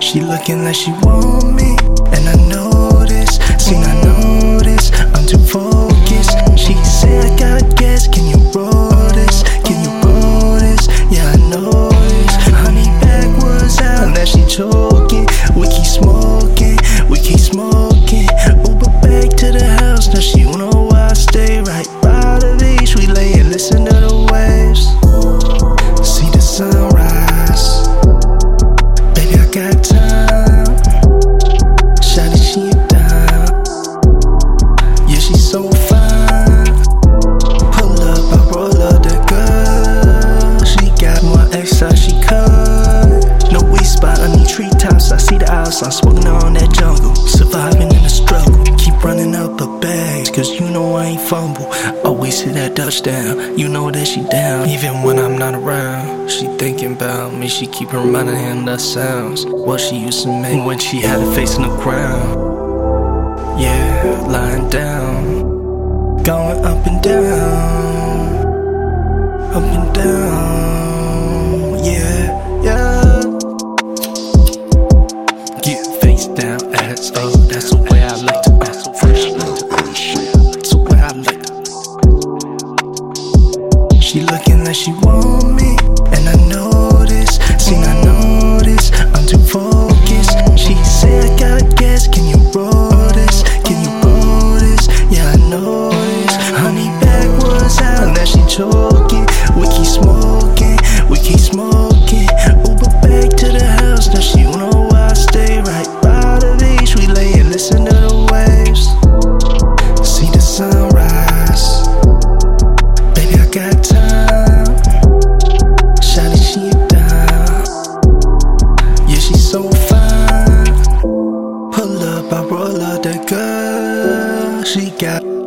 She looking like she want me, and I know Now you. the cause you know I ain't fumble. Always hit that touchdown, you know that she down. Even when I'm not around, she thinking about me, she keep reminding him that sounds what she used to make when she had her face in the ground. Yeah, lying down, going up and down, up and down. She looking like she want me, and I know this. Seen I know this. I'm too far. out the girl She got.